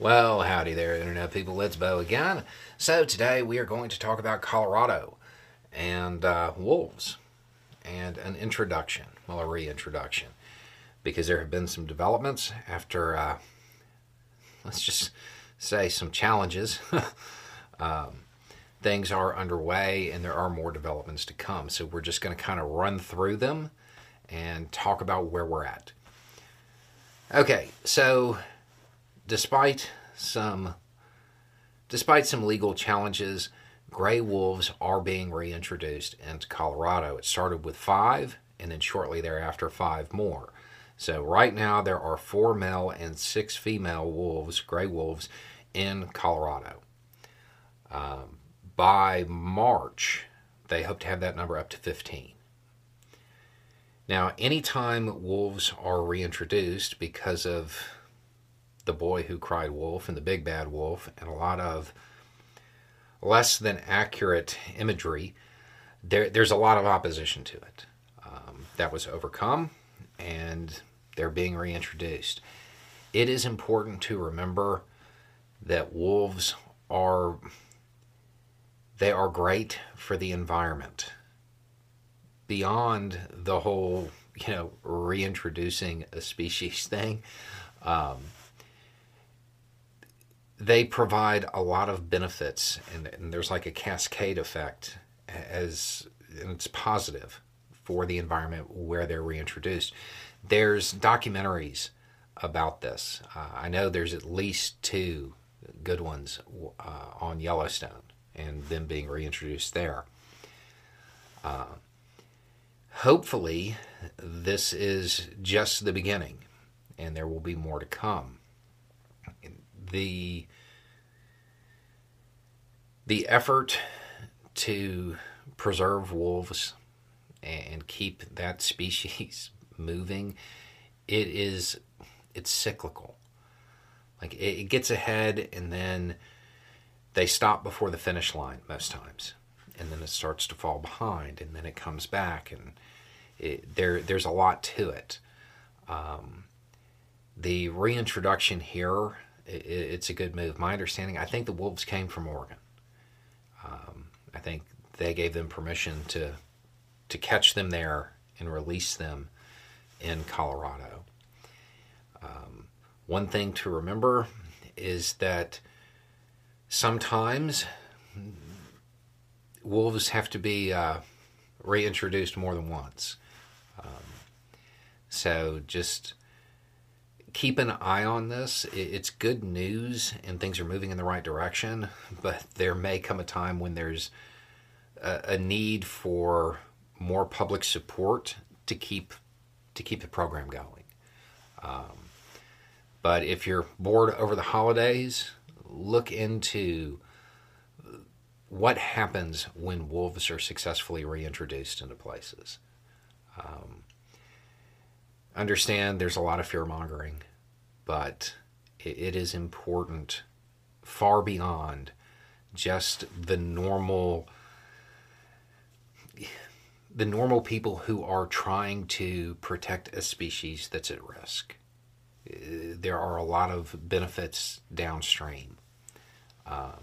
Well, howdy there, Internet people. It's Beau again. So, today we are going to talk about Colorado and uh, wolves and an introduction, well, a reintroduction, because there have been some developments after, uh, let's just say, some challenges. um, things are underway and there are more developments to come. So, we're just going to kind of run through them and talk about where we're at. Okay, so despite some despite some legal challenges, gray wolves are being reintroduced into Colorado. It started with five, and then shortly thereafter, five more. So right now there are four male and six female wolves, gray wolves, in Colorado. Um, by March, they hope to have that number up to 15. Now, anytime wolves are reintroduced because of the Boy Who Cried Wolf and The Big Bad Wolf, and a lot of less than accurate imagery, there, there's a lot of opposition to it. Um, that was overcome, and they're being reintroduced. It is important to remember that wolves are they are great for the environment beyond the whole you know reintroducing a species thing um, they provide a lot of benefits, and, and, there's like a cascade effect as and it's positive for the environment where they're reintroduced. There's documentaries about this. Uh, I know there's at least two good ones uh, on Yellowstone and them being reintroduced there. Uh, hopefully, this is just the beginning, and there will be more to come the the effort to preserve wolves and keep that species moving it is it's cyclical. Like it, gets ahead and then they stop before the finish line most times. And then it starts to fall behind and then it comes back and it, there there's a lot to it. Um, the reintroduction here it, it's a good move. My understanding, I think the Wolves came from Oregon. Um, I think they gave them permission to to catch them there and release them in Colorado. Um, one thing to remember is that sometimes wolves have to be uh, reintroduced more than once. Um, so just keep an eye on this. It's good news and things are moving in the right direction, but there may come a time when there's a, a need for more public support to keep to keep the program going. Um, but if you're bored over the holidays, look into what happens when wolves are successfully reintroduced into places. Um, understand there's a lot of fear mongering, but it, it is important far beyond just the normal the normal people who are trying to protect a species that's at risk. Uh, there are a lot of benefits downstream. Um,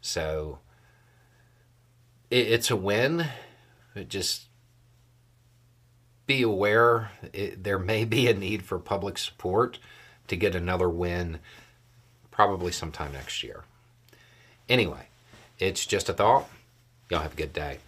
so it, it's a win. It just be aware it, there may be a need for public support to get another win probably sometime next year. Anyway, it's just a thought. Y'all have a good day.